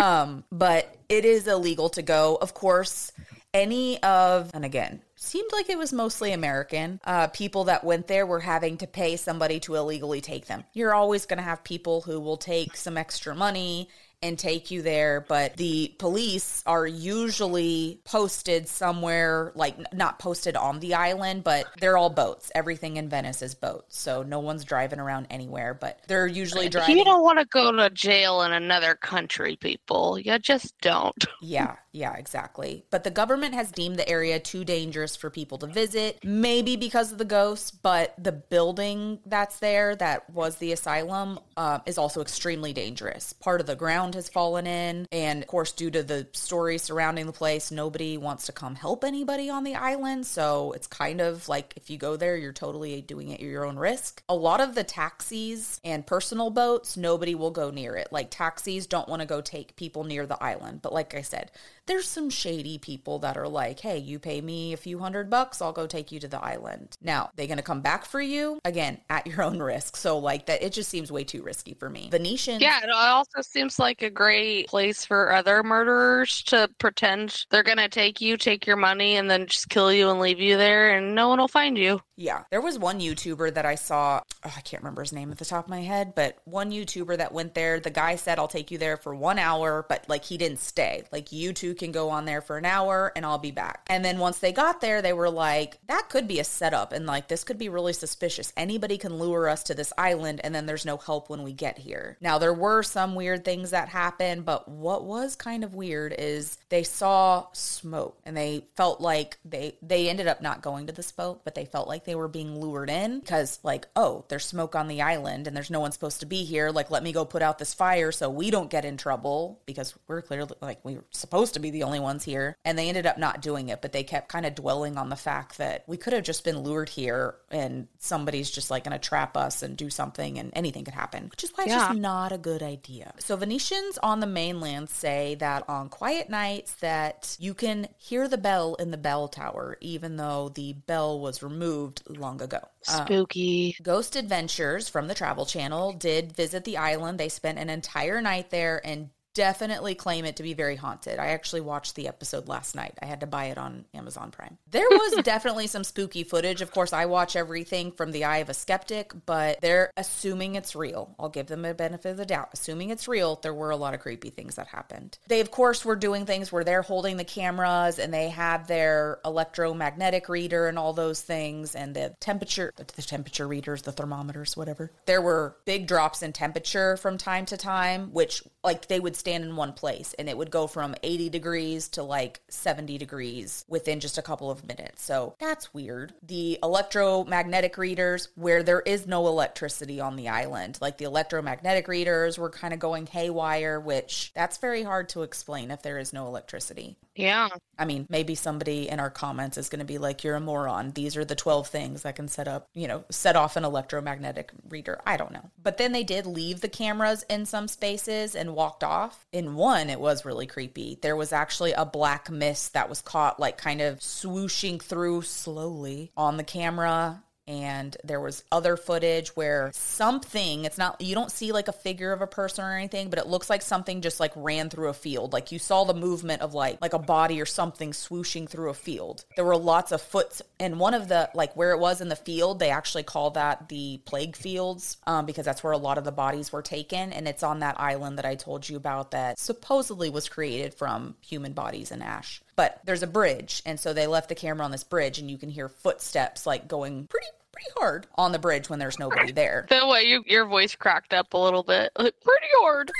um, but it is illegal to go. Of course, any of and again seemed like it was mostly american uh, people that went there were having to pay somebody to illegally take them you're always going to have people who will take some extra money and take you there but the police are usually posted somewhere like not posted on the island but they're all boats everything in venice is boats so no one's driving around anywhere but they're usually driving You don't want to go to jail in another country, people. You just don't. Yeah, yeah, exactly. But the government has deemed the area too dangerous for people to visit, maybe because of the ghosts, but the building that's there that was the asylum uh, is also extremely dangerous. Part of the ground has fallen in, and of course, due to the story surrounding the place, nobody wants to come help anybody on the island. So it's kind of like if you go there, you're totally doing it at your own risk. A lot of the taxis and personal boats, nobody will go near it. Like taxis don't want to go take people near the island. But like I said, there's some shady people that are like, hey, you pay me a few hundred bucks, I'll go take you to the island. Now, they gonna come back for you? Again, *laughs* at your own risk. So like that it just seems way too risky for me. Venetian Yeah, it also seems like a great place for other murderers to pretend they're to take you, take your money, and then just kill you and leave you there, and no one will find you. Yeah. There was one YouTuber that I saw, oh, I can't remember his name at the top of my head, but one YouTuber that went there, the guy said, I'll take you there for one hour, but like he didn't stay. Like you two can go on there for an hour and I'll be back. And then once they got there, they were like, that could be a setup and like this could be really suspicious. Anybody can lure us to this island and then there's no help when we get here. Now, there were some weird things that happened, but what was kind of weird is they saw smoke and they felt like they they ended up not going to the smoke, but they felt like they were being lured in because like, oh, there's smoke on the island and there's no one supposed to be here. Like, let me go put out this fire so we don't get in trouble because we're clearly like we are supposed to be the only ones here. And they ended up not doing it, but they kept kind of dwelling on the fact that we could have just been lured here and somebody's just like going to trap us and do something and anything could happen, which is why it's just not a good idea. So Venetians on the mainland say that on quiet nights that you can hear the bell in the bell tower even though the bell was removed long ago. Uh, Spooky. Ghost Adventures from the Travel Channel did visit the island. They spent an entire night there and definitely claim it to be very haunted. I actually watched the episode last night. I had to buy it on Amazon Prime. There was *laughs* definitely some spooky footage. Of course, I watch everything from the eye of a skeptic, but they're assuming it's real. I'll give them a benefit of the doubt. Assuming it's real, there were a lot of creepy things that happened. They, of course, were doing things where they're holding the cameras and they have their electromagnetic reader and all those things and the temperature, the temperature readers, the thermometers, whatever. There were big drops in temperature from time to time, which like they would stand in one place and it would go from 80 degrees to like 70 degrees within just a couple of minutes. So that's weird. The electromagnetic readers, where there is no electricity on the island, like the electromagnetic readers were kind of going haywire, which that's very hard to explain if there is no electricity. Yeah. I mean, maybe somebody in our comments is going to be like, you're a moron. These are the 12 things that can set up, you know, set off an electromagnetic reader. I don't know. But then they did leave the cameras in some spaces and walked off. In one, it was really creepy. There was actually a black mist that was caught, like, kind of swooshing through slowly on the camera and there was other footage where something it's not you don't see like a figure of a person or anything but it looks like something just like ran through a field. Like you saw the movement of like like a body or something swooshing through a field. There were lots of foots and one of the like where it was in the field they actually call that the plague fields um, because that's where a lot of the bodies were taken and it's on that island that i told you about that supposedly was created from human bodies and ash. But there's a bridge and so they left the camera on this bridge and you can hear footsteps like going pretty pretty hard on the bridge when there's nobody there. *laughs* The way you your voice cracked up a little bit, like, pretty hard.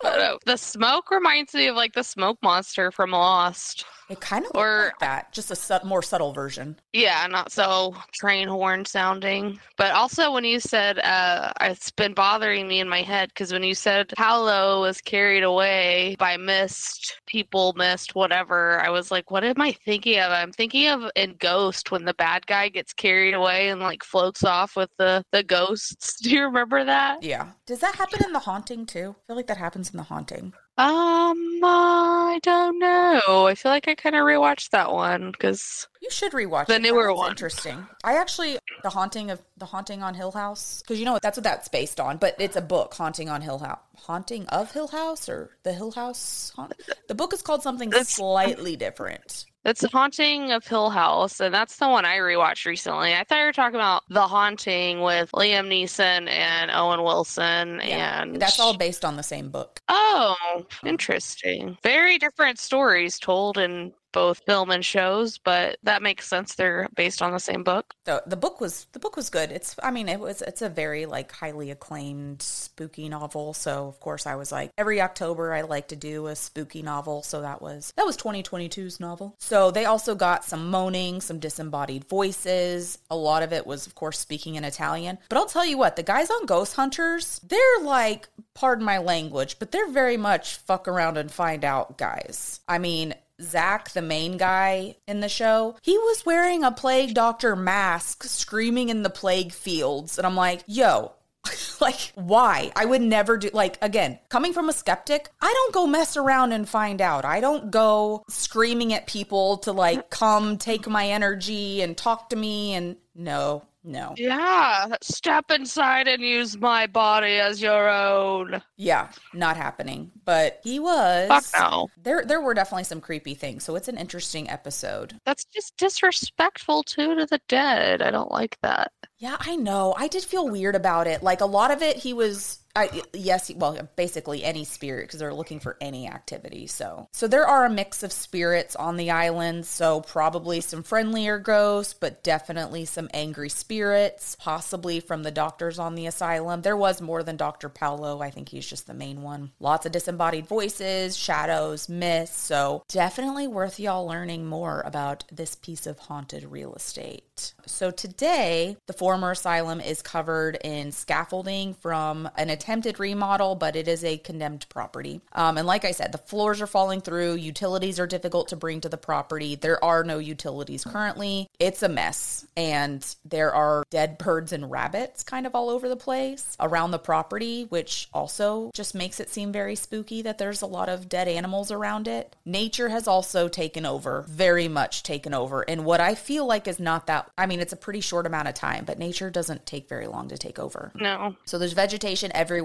But, uh, the smoke reminds me of like the smoke monster from Lost. It kind of Or- like that, just a su- more subtle version. Yeah, not so train horn sounding. But also when you said, uh, it's been bothering me in my head because when you said Paolo was carried away by mist, people mist, whatever, I was like, what am I thinking of? I'm thinking of in Ghost when the bad guy gets carried away and like floats off with the, the ghosts. *laughs* Do you remember that? Yeah. Does that happen in the haunting too? I feel like that happens in the haunting. Um, I don't know. I feel like I kind of rewatched that one because You should rewatch The it. Newer one. Interesting. I actually the haunting of the haunting on Hill House because you know that's what that's based on, but it's a book, Haunting on Hill House, Haunting of Hill House or the Hill House. Haunt- The book is called something slightly different. It's The Haunting of Hill House, and that's the one I rewatched recently. I thought you were talking about The Haunting with Liam Neeson and Owen Wilson, Yeah, and That's all based on the same book. Oh, interesting. Very different stories told in both film and shows, but that makes sense. They're based on the same book. the the book was the book was good. It's I mean it was it's a very like highly acclaimed spooky novel. So of course I was like every October I like to do a spooky novel. So that was that was 2022's novel. So they also got some moaning, some disembodied voices. A lot of it was of course speaking in Italian. But I'll tell you what, the guys on Ghost Hunters, they're like pardon my language, but they're very much fuck around and find out guys. I mean, Zak, the main guy in the show, he was wearing a plague doctor mask screaming in the plague fields. And I'm like, yo, *laughs* like, why? I would never do, like, again, coming from a skeptic, I don't go mess around and find out. I don't go screaming at people to, like, come take my energy and talk to me. And no, no. Yeah, step inside and use my body as your own. Yeah, not happening. But he was. Fuck no. There, there were definitely some creepy things. So it's an interesting episode. That's just disrespectful too to the dead. I don't like that. Yeah, I know. I did feel weird about it. Like a lot of it, he was. I, yes, well, basically any spirit because they're looking for any activity. So, so there are a mix of spirits on the island. So probably some friendlier ghosts, but definitely some angry spirits, possibly from the doctors on the asylum. There was more than Doctor Paolo. I think he's just the main one. Lots of disembodied voices, shadows, myths. So definitely worth y'all learning more about this piece of haunted real estate. So today, the former asylum is covered in scaffolding from an attempted remodel, but it is a condemned property. Um, and like I said, the floors are falling through. Utilities are difficult to bring to the property. There are no utilities currently. It's a mess. And there are dead birds and rabbits kind of all over the place around the property, which also just makes it seem very spooky that there's a lot of dead animals around it. Nature has also taken over, very much taken over. And what I feel like is not that, I mean, it's a pretty short amount of time, but nature doesn't take very long to take over. No. So there's vegetation everywhere.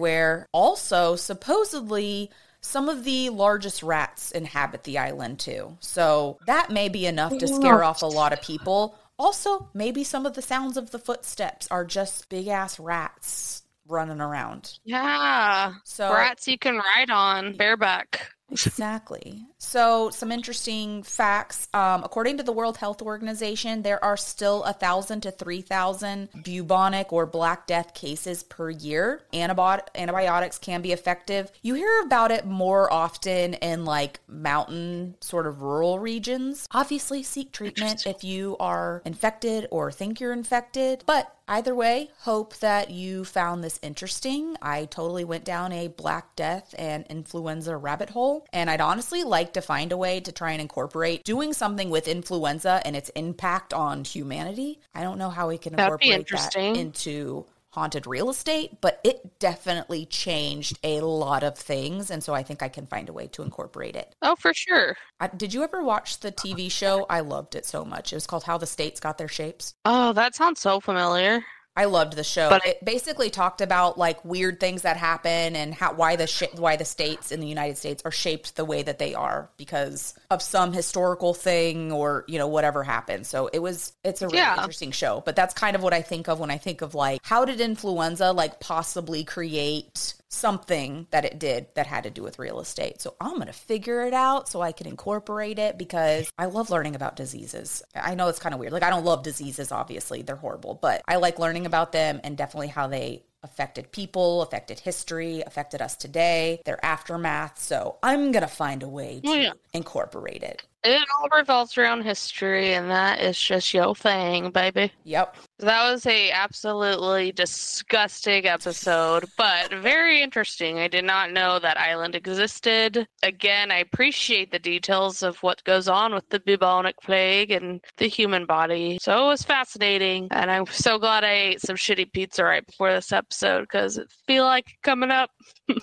Also, supposedly, some of the largest rats inhabit the island too. So that may be enough to scare off a lot of people. Also, maybe some of the sounds of the footsteps are just big ass rats running around. Yeah. So- rats you can ride on bareback. Exactly. So, some interesting facts. Um, according to the World Health Organization, there are still a thousand to three thousand bubonic or Black Death cases per year. Antibot- antibiotics can be effective. You hear about it more often in like mountain, sort of rural regions. Obviously, seek treatment if you are infected or think you're infected. But Either way, hope that you found this interesting. I totally went down a Black Death and influenza rabbit hole, and I'd honestly like to find a way to try and incorporate doing something with influenza and its impact on humanity. I don't know how we can That'd incorporate that into haunted real estate, but it definitely changed a lot of things, and so I think I can find a way to incorporate it. Oh, for sure. I, did you ever watch the TV show? I loved it so much. It was called How the States Got Their Shapes. Oh, that sounds so familiar. I loved the show. But- it basically talked about like weird things that happen and how why the sh- why the states in the United States are shaped the way that they are because of some historical thing or you know whatever happened. So it was it's a really Yeah. interesting show. But that's kind of what I think of when I think of like how did influenza like possibly create something that it did that had to do with real estate. So I'm going to figure it out so I can incorporate it because I love learning about diseases. I know it's kind of weird. Like I don't love diseases obviously, they're horrible, but I like learning about them and definitely how they affected people, affected history, affected us today, their aftermath. So I'm going to find a way oh, to Oh, yeah. incorporate it. It all revolves around history, and that is just your thing, baby. Yep. That was a absolutely disgusting episode, but very interesting. I did not know that island existed. Again, I appreciate the details of what goes on with the bubonic plague and the human body. So it was fascinating, and I'm so glad I ate some shitty pizza right before this episode because it feel like coming up. *laughs*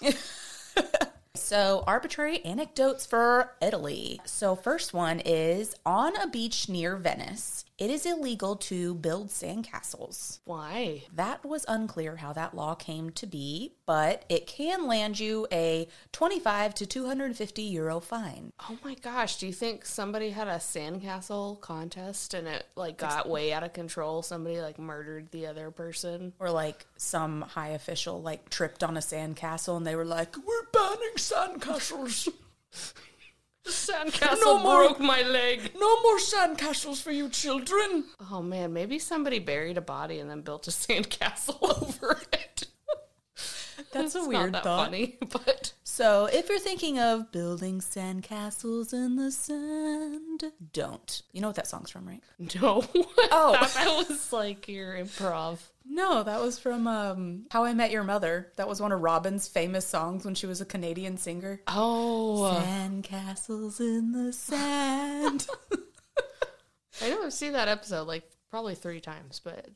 *laughs* So, arbitrary anecdotes for Italy. So, first one is on a beach near Venice, it is illegal to build sandcastles. Why? That was unclear how that law came to be, but it can land you a 25 to 250 euro fine. Oh my gosh, do you think somebody had a sandcastle contest and it like got way out of control? Somebody like murdered the other person? Or like some high official like tripped on a sandcastle and they were like, "We're banning sandcastles. *laughs* Sandcastle No more- broke my leg. No more sandcastles for you children." Oh man, maybe somebody buried a body and then built a *laughs* sandcastle over it. *laughs* That's a weird that thought. funny, *laughs* but So, if you're thinking of building sandcastles in the sand, don't. You know what that song's from, right? no. Oh. That was like your improv. No, that was from um, How I Met Your Mother. That was one of Robin's famous songs when she was a Canadian singer. Oh, Sandcastles in the sand. *laughs* I know I've seen that episode like probably three times, but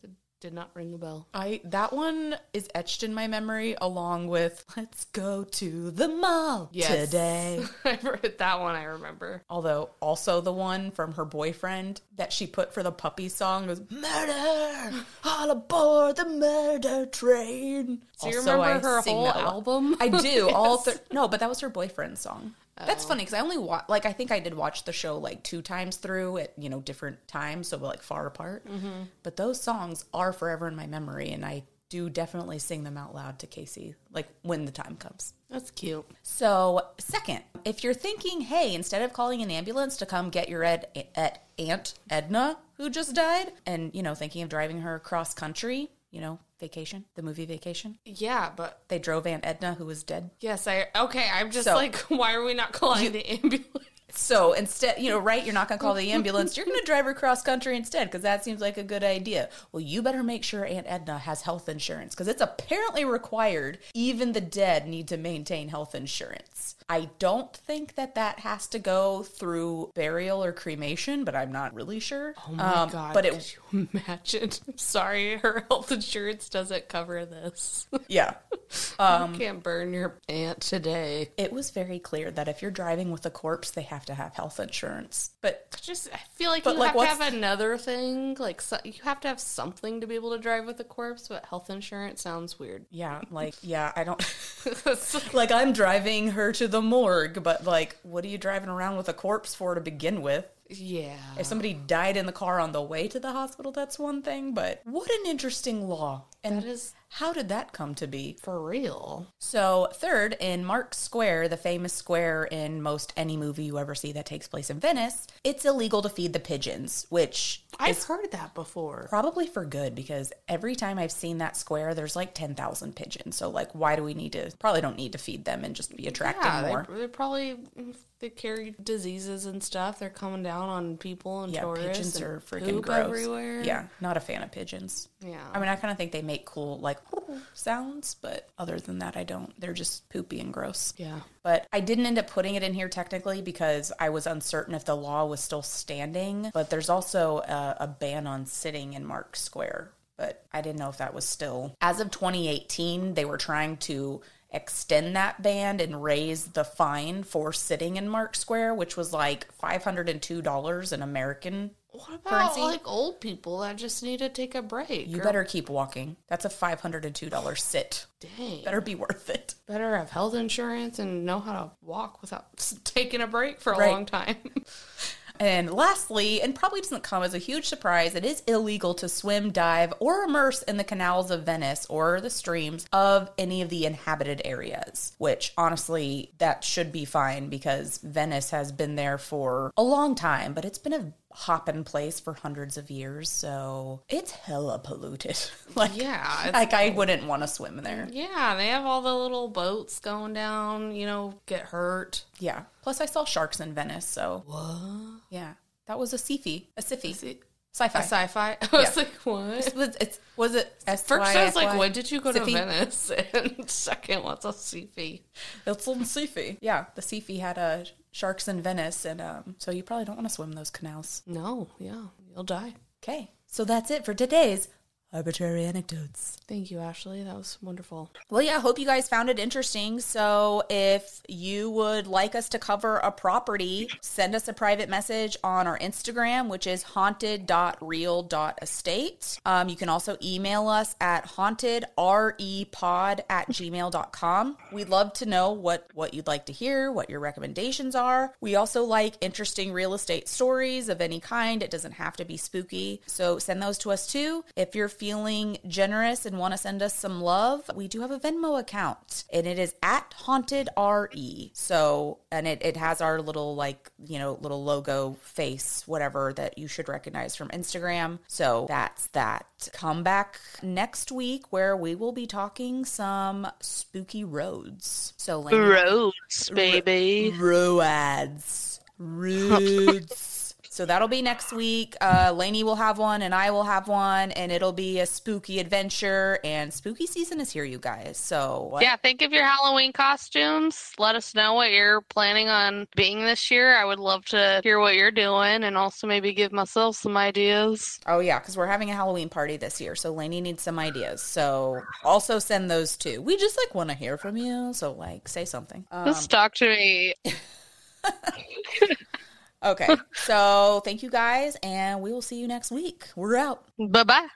did not ring a bell. I that one is etched in my memory along with Let's go to the mall Yes. today. *laughs* I've heard that one. I remember. Although also the one from her boyfriend that she put for the puppy song was Murder all aboard the murder train. Do you Also, remember her whole that a lot. album? I do. All *laughs* Yes. th- no, but that was her boyfriend's song. That's oh. funny because I only watch like I think I did watch the show like two times through at you know different times, so like far apart. Mm-hmm. But those songs are forever in my memory, and I do definitely sing them out loud to Casey like when the time comes. That's cute. So, second, if you're thinking, hey, instead of calling an ambulance to come get your ed- at Aunt Edna who just died, and you know thinking of driving her across country, you know, vacation, the movie Vacation, Yeah, but they drove Aunt Edna who was dead. yes, I okay. I'm just So- like, *laughs* why are we not calling the ambulance? So instead, you know, right, you're not going to call the ambulance. You're going to drive her cross country instead because that seems like a good idea. Well, you better make sure Aunt Edna has health insurance because it's apparently required. Even the dead need to maintain health insurance. I don't think that that has to go through burial or cremation, but I'm not really sure. Oh my Um, god! But could it, you imagine? *laughs* I'm sorry, her health insurance doesn't cover this. *laughs* yeah, you can't burn your aunt today. it was very clear that if you're driving with a corpse, they have to have health insurance. But Just, I feel like you like, have to have another thing. Like, so, you have to have something to be able to drive with a corpse. But health insurance sounds weird. yeah, like, yeah, I don't. *laughs* Like I'm driving her to the morgue, but like, what are you driving around with a corpse for to begin with? Yeah. If somebody died in the car on the way to the hospital, that's one thing, but what an interesting law. And That is how did that come to be? for real. So, third, in Mark Square, the famous square in most any movie you ever see that takes place in Venice, it's illegal to feed the pigeons, which I've heard that before. probably for good because every time I've seen that square, there's like 10,000 pigeons. So, like, why do we need to? Probably don't need to feed them and just be attracting Yeah, more. they, they're probably they carry diseases and stuff. They're coming down on people and Yeah, tourists. pigeons and are freaking gross. everywhere. Yeah, not a fan of pigeons. Yeah. I mean, I kind of think they make cool, like, sounds, but other than that, I don't. They're just poopy and gross. Yeah. But I didn't end up putting it in here technically because I was uncertain if the law was still standing. But there's also a, a ban on sitting in Mark Square. But I didn't know if that was still. As of 2018, they were trying to extend that ban and raise the fine for sitting in Mark Square, which was like $502 in American. What about Currency? like old people that just need to take a break? You or- better keep walking. That's a $502 sit. dang. Better be worth it. better have health insurance and know how to walk without *laughs* taking a break for a Right. long time. *laughs* And lastly, and probably doesn't come as a huge surprise, it is illegal to swim, dive, or immerse in the canals of Venice or the streams of any of the inhabited areas, which honestly, that should be fine because Venice has been there for a long time, but it's been a hopping place for hundreds of years, so it's hella polluted. *laughs* like, yeah, like I wouldn't want to swim there. yeah, they have all the little boats going down. You know, get hurt. Yeah. Plus, I saw sharks in Venice, so What? yeah, that was a sci-fi, a sci-fi, sci-fi. a sci-fi? I was Yeah. like, what? was it's was it First, I was like, when did you go to Venice? *laughs* And second, what's a sci It's on Syfy. Yeah, the Syfy had uh, sharks in Venice, and um, so you probably don't want to swim those canals. No, yeah, you'll die. Okay, so that's it for today's arbitrary anecdotes. Thank you, Ashley. That was wonderful. Well, yeah, I hope you guys found it interesting. So, if you would like us to cover a property, send us a private message on our Instagram, which is haunted.real.estate. Um, you can also email us at hauntedrepod at gmail.com. We'd love to know what, what you'd like to hear, what your recommendations are. We also like interesting real estate stories of any kind. It doesn't have to be spooky. So, send those to us too. If you're feeling generous and want to send us some love, we do have a Venmo account and it is at haunted re. So, and it, it has our little like, you know, little logo face, whatever that you should recognize from Instagram. So that's that. Come back next week where we will be talking some spooky roads. So, Lainey, Roads, baby. roads. Roads. So that'll be next week. Uh, Lainey will have one, and I will have one, and it'll be a spooky adventure. And spooky season is here, you guys. So what? Yeah, think of your Halloween costumes. Let us know what you're planning on being this year. I would love to hear what you're doing and also maybe give myself some ideas. Oh yeah, because we're having a Halloween party this year, so Lainey needs some ideas. So also send those too. We just like want to hear from you. So like, say something. Um, Just talk to me. *laughs* okay. *laughs* So thank you guys, and we will see you next week. We're out. Bye bye.